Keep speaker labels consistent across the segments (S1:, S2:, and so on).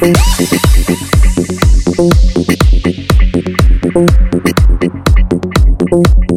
S1: Thank you.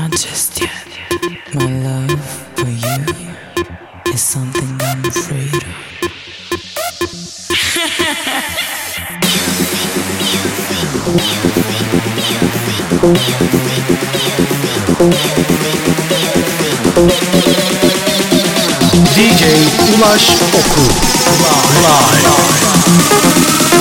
S1: Not just yet. My love for you is something I'm afraid of.
S2: DJ Ulaş Oku Live. Live.